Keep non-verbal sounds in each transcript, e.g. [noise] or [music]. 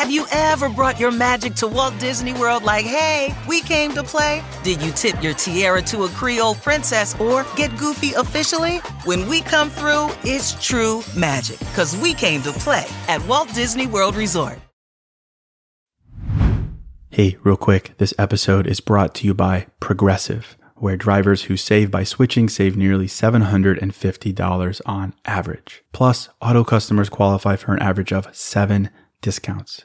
Have you ever brought your magic to Walt Disney World like, hey, we came to play? Did you tip your tiara to a Creole princess or get goofy officially? When we come through, it's true magic, because we came to play at Walt Disney World Resort. Hey, real quick, this episode is brought to you by Progressive, where drivers who save by switching save nearly $750 on average. Plus, auto customers qualify for an average of seven discounts.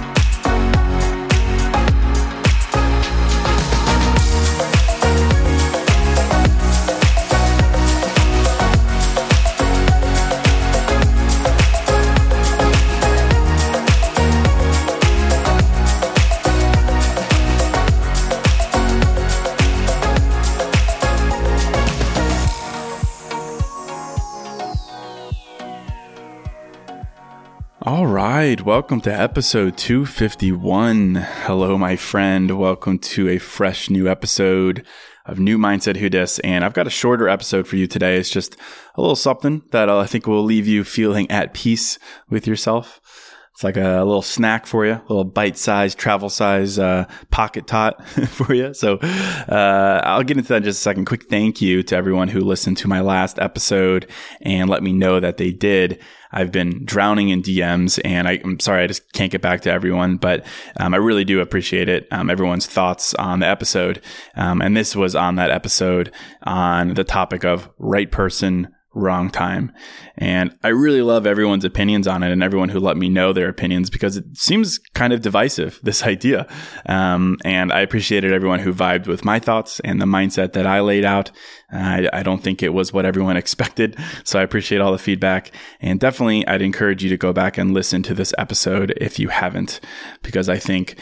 All right, welcome to episode 251. Hello, my friend. Welcome to a fresh new episode of New Mindset Who Dis. And I've got a shorter episode for you today. It's just a little something that I think will leave you feeling at peace with yourself. It's like a little snack for you, a little bite size, travel size uh, pocket tot [laughs] for you. So uh, I'll get into that in just a second. Quick thank you to everyone who listened to my last episode and let me know that they did. I've been drowning in DMs and I, am sorry, I just can't get back to everyone, but um, I really do appreciate it. Um, everyone's thoughts on the episode. Um, and this was on that episode on the topic of right person, wrong time. And I really love everyone's opinions on it and everyone who let me know their opinions because it seems kind of divisive, [laughs] this idea. Um, and I appreciated everyone who vibed with my thoughts and the mindset that I laid out. I, I, don't think it was what everyone [laughs] expected. So I appreciate all the feedback. And definitely, I'd encourage you to go back and listen to this episode if you haven't, because I think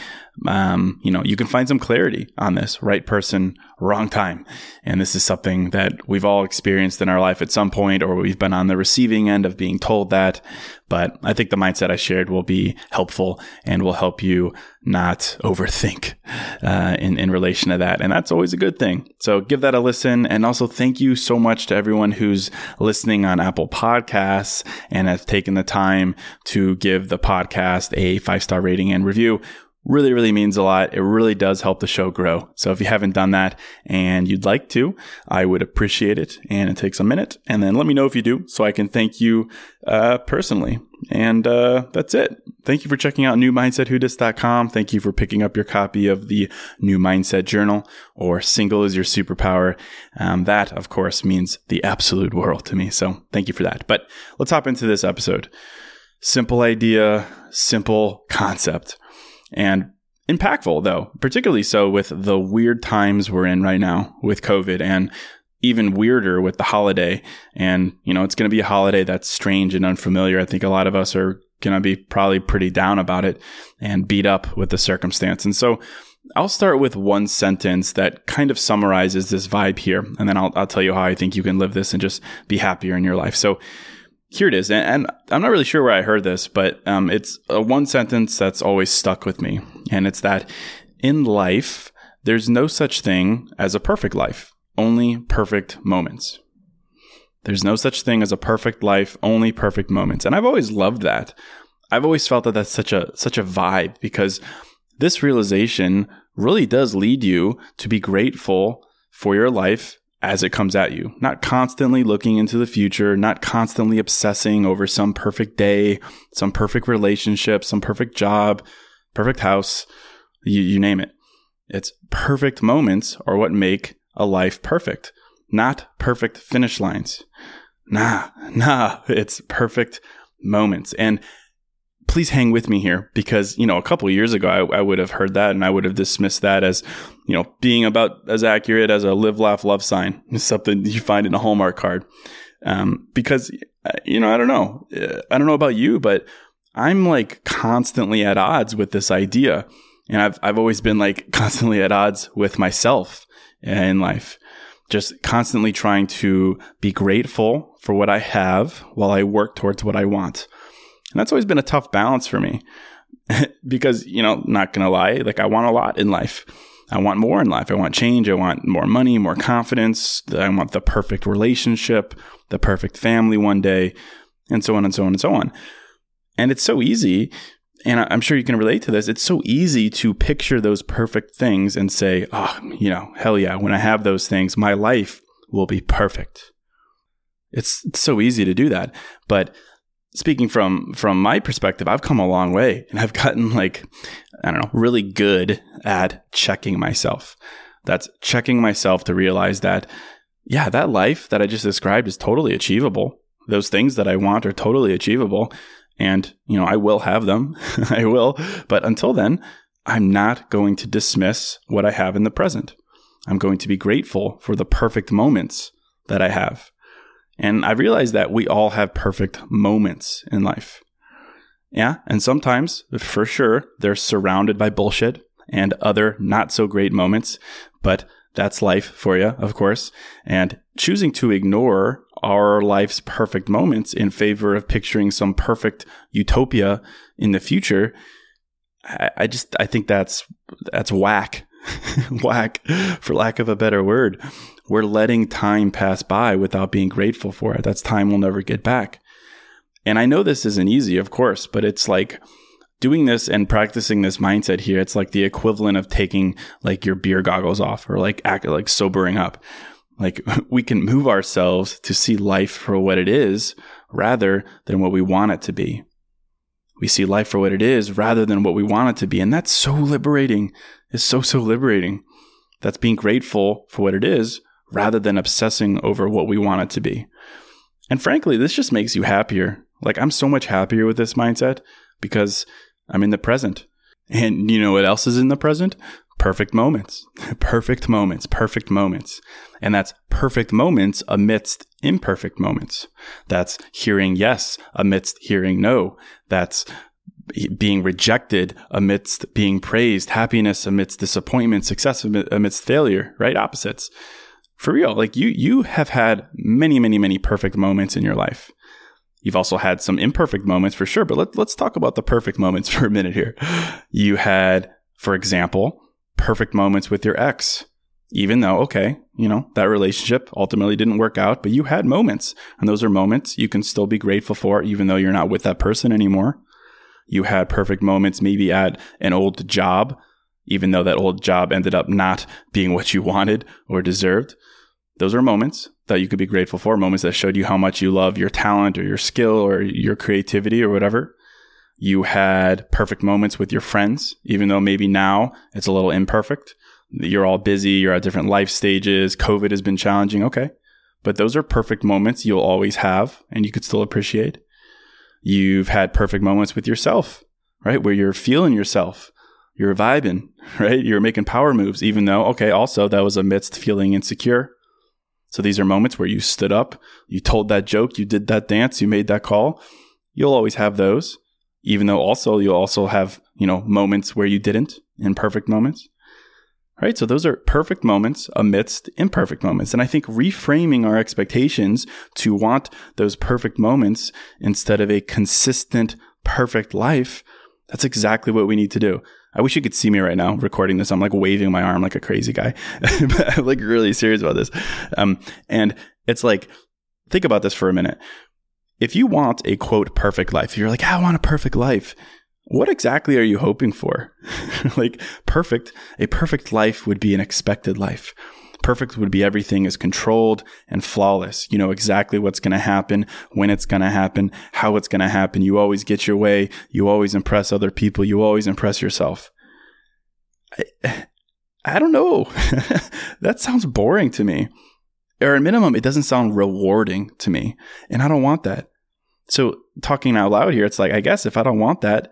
um, you know, you can find some clarity on this right person, wrong time. And this is something that we've all experienced in our life at some point, or we've been on the receiving end of being told that. But I think the mindset I shared will be helpful and will help you not overthink uh, in, in relation to that. And that's always a good thing. So give that a listen. And also thank you so much to everyone who's listening on Apple Podcasts and has taken the time to give the podcast a five star rating and review really, really means a lot. It really does help the show grow. So if you haven't done that and you'd like to, I would appreciate it. And it takes a minute. And then let me know if you do so I can thank you uh, personally. And uh, that's it. Thank you for checking out newmindsetwhodis.com. Thank you for picking up your copy of the New Mindset Journal or Single is Your Superpower. Um, that, of course, means the absolute world to me. So thank you for that. But let's hop into this episode. Simple idea, simple concept and impactful though, particularly so with the weird times we're in right now with COVID and even weirder with the holiday. And, you know, it's going to be a holiday that's strange and unfamiliar. I think a lot of us are going to be probably pretty down about it and beat up with the circumstance. And so I'll start with one sentence that kind of summarizes this vibe here. And then I'll, I'll tell you how I think you can live this and just be happier in your life. So here it is. And, I'm not really sure where I heard this, but um, it's a one sentence that's always stuck with me. And it's that in life, there's no such thing as a perfect life, only perfect moments. There's no such thing as a perfect life, only perfect moments. And I've always loved that. I've always felt that that's such a such a vibe because this realization really does lead you to be grateful for your life as it comes at you, not constantly looking into the future, not constantly obsessing over some perfect day, some perfect relationship, some perfect job, perfect house, you, you name it. It's perfect moments are what make a life perfect, not perfect finish lines. Nah, [laughs] nah, it's perfect moments. And please hang with me here because, you know, a couple years ago, I, I, would have heard that and I would have dismissed that as, you know, being about as accurate as a live, laugh, love sign, [laughs] is something you find in a Hallmark card. Um, because, uh, you know, I don't know. Uh, I don't know about you, but I'm like constantly at odds with this idea. And I've, I've always been like [laughs] constantly at odds with myself in life just constantly trying to be grateful for what I have while I work towards what I want. And that's always been a tough balance for me [laughs] because, you know, not going to lie, like I want a lot in life. I want more in life. I want change. I want more money, more confidence. I want the perfect relationship, the perfect family one day, and so on and so on and so on. And it's so easy and I'm sure you can relate to this. It's so easy to picture those perfect things and say, oh, you know, hell yeah, when I have those things, my life will be perfect. It's, it's so easy to do that. But speaking from from my perspective, I've come a long way and I've gotten like, I don't know, really good at checking myself. That's checking myself to realize that, yeah, that life that I just described is totally achievable. Those things that I want are totally achievable and, you know, I will have them. [laughs] I will. But until then, I'm not going to dismiss what I have in the present. I'm going to be grateful for the perfect moments that I have. And I realize that we all have perfect moments in life. Yeah. And sometimes, for sure, they're surrounded by bullshit and other not so great moments. But that's life for you, of course. And choosing to ignore our life's perfect moments in favor of picturing some perfect utopia in the future, I, I just I think that's that's whack. [laughs] whack, for lack of a better word. We're letting time pass by without being grateful for it. That's time we'll never get back. And I know this isn't easy, of course, but it's like doing this and practicing this mindset here, it's like the equivalent of taking like your beer goggles off or like act like sobering up. Like [laughs] we can move ourselves to see life for what it is rather than what we want it to be. We see life for what it is rather than what we want it to be. And that's so liberating. It's so, so liberating. That's being grateful for what it is rather than obsessing over what we want it to be. And frankly, this just makes you happier. Like I'm so much happier with this mindset because I'm in the present. And you know what else is in the present? Perfect moments. [laughs] perfect moments. Perfect moments. And that's perfect moments amidst imperfect moments. That's hearing yes amidst hearing no. That's being rejected amidst being praised, happiness amidst disappointment, success amidst failure, right? Opposites. For real, like you, you have had many, many, many perfect moments in your life. You've also had some imperfect moments for sure, but let, let's talk about the perfect moments [laughs] for a minute here. You had, for example, perfect moments with your ex, even though, okay, you know, that relationship ultimately didn't work out, but you had moments. And those are moments you can still be grateful for, even though you're not with that person anymore. You had perfect moments maybe at an old job, even though that old job ended up not being what you wanted or deserved. Those are moments that you could be grateful for, moments that showed you how much you love your talent or your skill or your creativity or whatever. You had perfect moments with your friends, even though maybe now it's a little imperfect. You're all busy, you're at different life stages, COVID has been challenging. Okay. But those are perfect moments you'll always have and you could still appreciate. You've had perfect moments with yourself, right? Where you're feeling yourself, you're vibing, [laughs] right? You're making power moves, even though, okay, also that was amidst feeling insecure so these are moments where you stood up, you told that joke, you did that dance, you made that call. You'll always have those, even though also you'll also have, you know, moments where you didn't, imperfect moments. Right? So those are perfect moments amidst imperfect moments. And I think reframing our expectations to want those perfect moments instead of a consistent, perfect life, that's exactly what we need to do. I wish you could see me right now recording this. I'm like waving my arm like a crazy guy, [laughs] but I'm like really serious about this. Um, and it's like, think about this for a minute. If you want a quote perfect life, you're like, I want a perfect life. What exactly are you hoping for? [laughs] like perfect, a perfect life would be an expected life. Perfect would be everything is controlled and flawless. You know exactly what's going to happen, when it's going to happen, how it's going to happen. You always get your way. You always impress other people. You always impress yourself. I, [sighs] I don't know. [laughs] that sounds boring to me. Or at minimum, it doesn't sound rewarding to me. And I don't want that. So talking out loud here, it's like, I guess if I don't want that,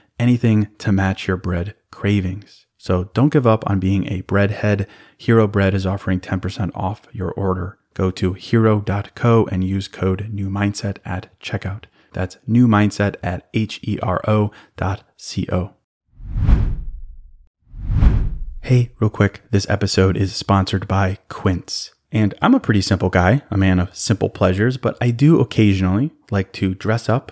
anything to match your bread cravings. So don't give up on being a breadhead. Hero Bread is offering 10% off your order. Go to hero.co and use code new mindset at checkout. That's new mindset at H E R O dot C O. Hey, real quick, this episode is sponsored by Quince. And I'm a pretty simple guy, a man of simple pleasures, but I do occasionally like to dress up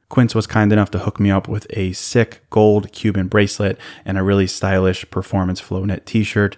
Quince was kind enough to hook me up with a sick gold Cuban bracelet and a really stylish performance flow knit t shirt.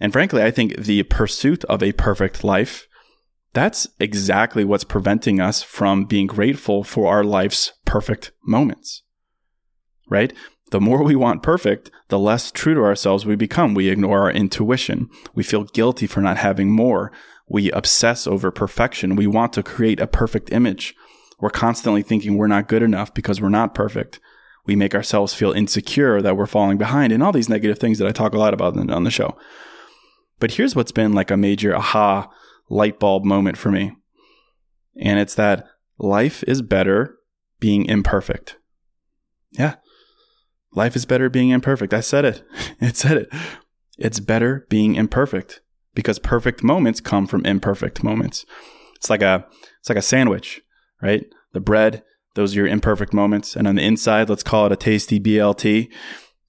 And frankly, I think the pursuit of a perfect life, that's exactly what's preventing us from being grateful for our life's perfect moments. Right? The more we want perfect, the less true to ourselves we become. We ignore our intuition. We feel guilty for not having more. We obsess over perfection. We want to create a perfect image. We're constantly thinking we're not good enough because we're not perfect. We make ourselves feel insecure that we're falling behind and all these negative things that I talk a lot about on the show. But here's what's been like a major aha light bulb moment for me. And it's that life is better being imperfect. Yeah. Life is better being imperfect. I said it. [laughs] It said it. It's better being imperfect because perfect moments come from imperfect moments. It's like a it's like a sandwich right? The bread, those are your imperfect moments. And on the inside, let's call it a tasty BLT.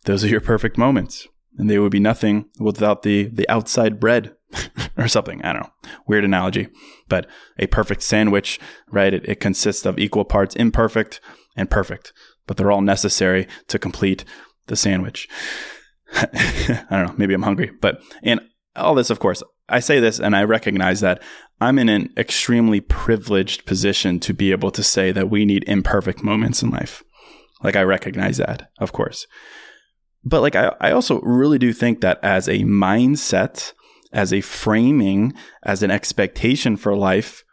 Those are your perfect moments. And they would be nothing without the, the outside bread [laughs] or something. I don't know. Weird analogy. But a perfect sandwich, right? It, it consists of equal parts imperfect and perfect, but they're all necessary to complete the sandwich. [laughs] I don't know. Maybe I'm hungry, but, and all this, of course, I say this and I recognize that I'm in an extremely privileged position to be able to say that we need imperfect moments in life. Like, I recognize that, of course. But, like, I, I also really do think that as a mindset, as a framing, as an expectation for life,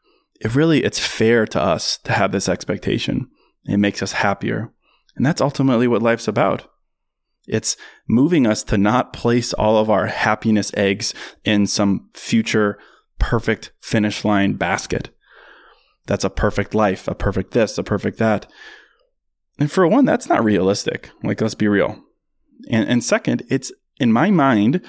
it really, it's fair to us to have this expectation. It makes us happier. And that's ultimately what life's about. It's moving us to not place all of our happiness eggs in some future perfect finish line basket. That's a perfect life, a perfect this, a perfect that. And for one, that's not realistic. Like, let's be real. And, and second, it's in my mind,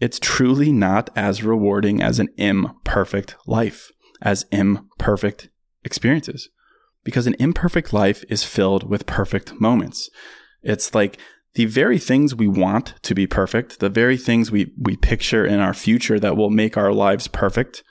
it's truly not as rewarding as an imperfect life, as imperfect experiences. Because an imperfect life is filled with perfect moments. It's like the very things we want to be perfect, the very things we, we picture in our future that will make our lives perfect,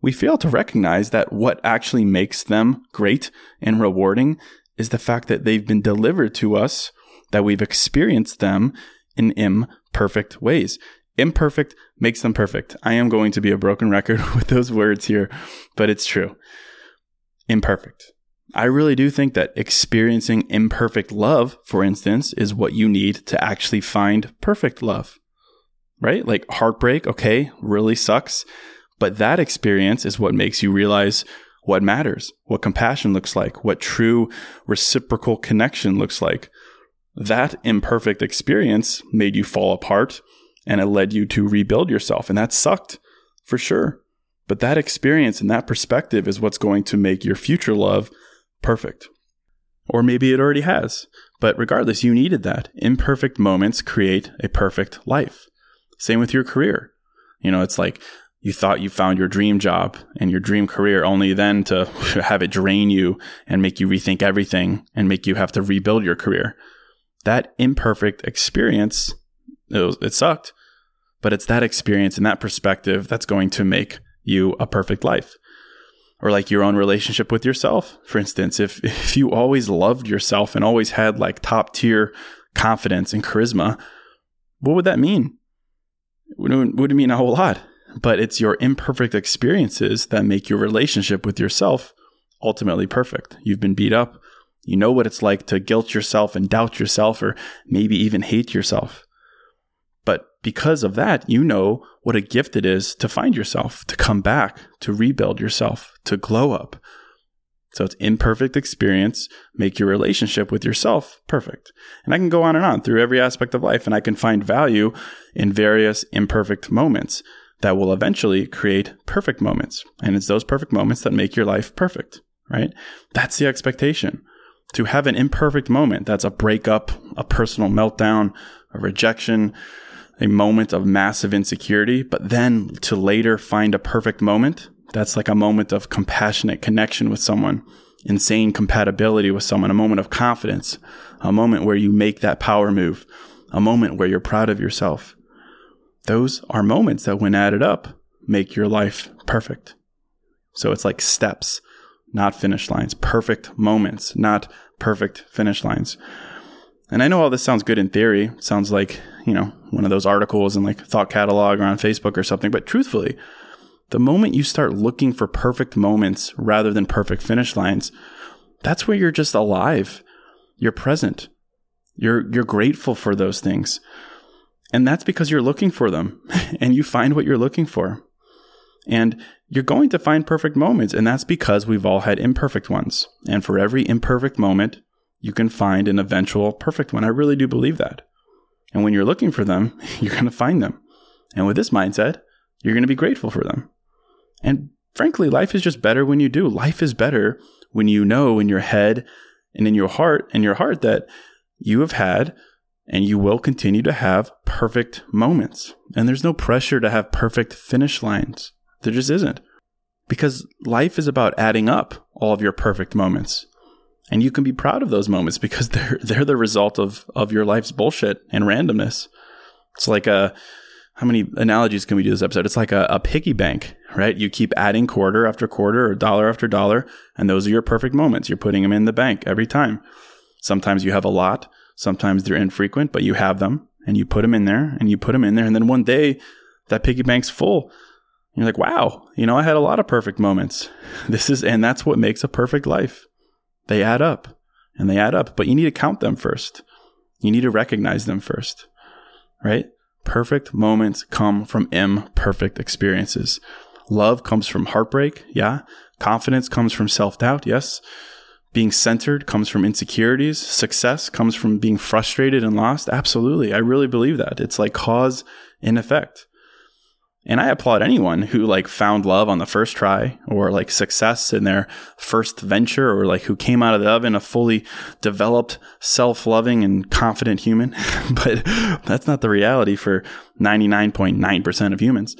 we fail to recognize that what actually makes them great and rewarding is the fact that they've been delivered to us, that we've experienced them in imperfect ways. Imperfect makes them perfect. I am going to be a broken record [laughs] with those words here, but it's true. Imperfect. I really do think that experiencing imperfect love, for instance, is what you need to actually find perfect love, right? Like heartbreak, okay, really sucks. But that experience is what makes you realize what matters, what compassion looks like, what true reciprocal connection looks like. That imperfect experience made you fall apart and it led you to rebuild yourself. And that sucked for sure. But that experience and that perspective is what's going to make your future love perfect. Or maybe it already has. But regardless, you needed that. Imperfect moments create a perfect life. Same with your career. You know, it's like you thought you found your dream job and your dream career only then to [laughs] have it drain you and make you rethink everything and make you have to rebuild your career. That imperfect experience, it, was, it sucked, but it's that experience and that perspective that's going to make you a perfect life or like your own relationship with yourself. For instance, if [laughs] if you always loved yourself and always had like top tier confidence and charisma, what would that mean? Would it would mean a whole lot. But it's your imperfect experiences that make your relationship with yourself ultimately perfect. You've been beat up. You know what it's like to guilt yourself and doubt yourself or maybe even hate yourself. But because of that, you know what a gift it is to find yourself, to come back, to rebuild yourself, to glow up. So it's imperfect experience, make your relationship with yourself perfect. And I can go on and on through every aspect of life, and I can find value in various imperfect moments that will eventually create perfect moments. And it's those perfect moments that make your life perfect, right? That's the expectation. To have an imperfect moment, that's a breakup, a personal meltdown, a rejection, a moment of massive insecurity, but then to later find a perfect moment, that's like a moment of compassionate connection with someone, insane compatibility with someone, a moment of confidence, a moment where you make that power move, a moment where you're proud of yourself. Those are moments that, when added up, make your life perfect. So it's like steps, not finish lines, perfect moments, not perfect finish lines. And I know all this sounds good in theory. Sounds like, you know, one of those articles in like Thought Catalog or on Facebook or something. But truthfully, the moment you start looking for perfect moments rather than perfect finish lines, that's where you're just alive. You're present. You're, you're grateful for those things. And that's because you're looking for them [laughs] and you find what you're looking for. And you're going to find perfect moments. And that's because we've all had imperfect ones. And for every imperfect moment, you can find an eventual perfect one. I really do believe that. And when you're looking for them, [laughs] you're going to find them. And with this mindset, you're going to be grateful for them. And frankly, life is just better when you do. Life is better when you know in your head and in your heart and your heart that you have had and you will continue to have perfect moments. And there's no pressure to have perfect finish lines. There just isn't. Because life is about adding up all of your perfect moments and you can be proud of those moments because [laughs] they're they're the result of of your life's bullshit and randomness. It's like a how many analogies can we do this episode? It's like a, a piggy bank, right? You keep adding quarter after quarter or dollar after dollar, and those are your perfect moments. You're putting them in the bank every time. Sometimes you have a lot, sometimes they're infrequent, but you have them and you put them in there and you put them in there. And then one day that piggy bank's full. You're like, wow, you know, I had a lot of perfect moments. [laughs] This is, and that's what makes a perfect life. They add up and they add up, but you need to count them first. You need to recognize them first, right? Perfect moments come from imperfect experiences. Love comes from heartbreak. Yeah. Confidence comes from self doubt. Yes. Being centered comes from insecurities. Success comes from being frustrated and lost. Absolutely. I really believe that. It's like cause and effect. And I applaud anyone who like found love on the first try or like success in their first venture or like who came out of the oven a fully developed, self-loving and confident human. [laughs] but that's not the reality for 99.9% of humans.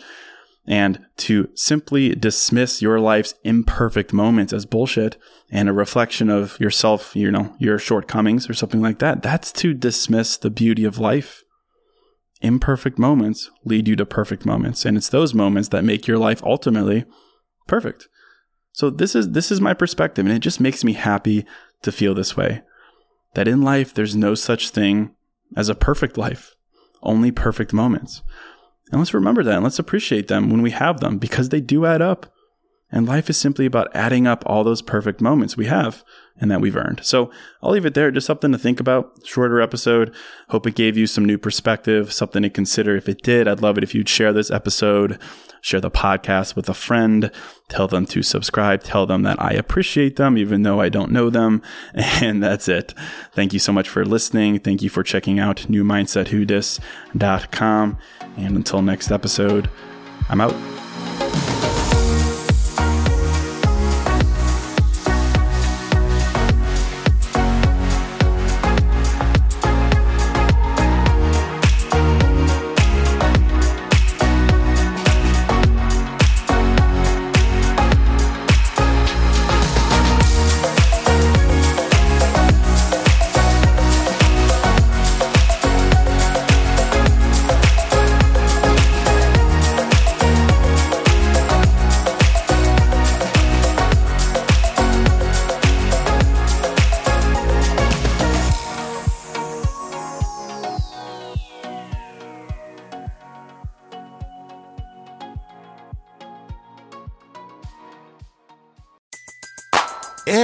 And to simply dismiss your life's imperfect moments as bullshit and a reflection of yourself, you know, your shortcomings or something like that, that's to dismiss the beauty of life imperfect moments lead you to perfect moments. And it's those moments that make your life ultimately perfect. So this is this is my perspective and it just makes me happy to feel this way. That in life there's no such thing as a perfect life only perfect moments. And let's remember that and let's appreciate them when we have them because they do add up. And life is simply about adding up all those perfect moments we have and that we've earned. So I'll leave it there. Just something to think about. Shorter episode. Hope it gave you some new perspective, something to consider. If it did, I'd love it if you'd share this episode, share the podcast with a friend, tell them to subscribe, tell them that I appreciate them, even though I don't know them. [laughs] And that's it. Thank you so much for listening. Thank you for checking out newmindsetwhodis.com. And until next episode, I'm out.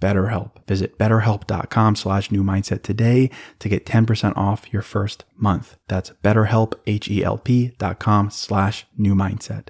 BetterHelp. Visit betterhelp.com slash new mindset today to get 10% off your first month. That's betterhelp, H-E-L-P dot com slash new mindset.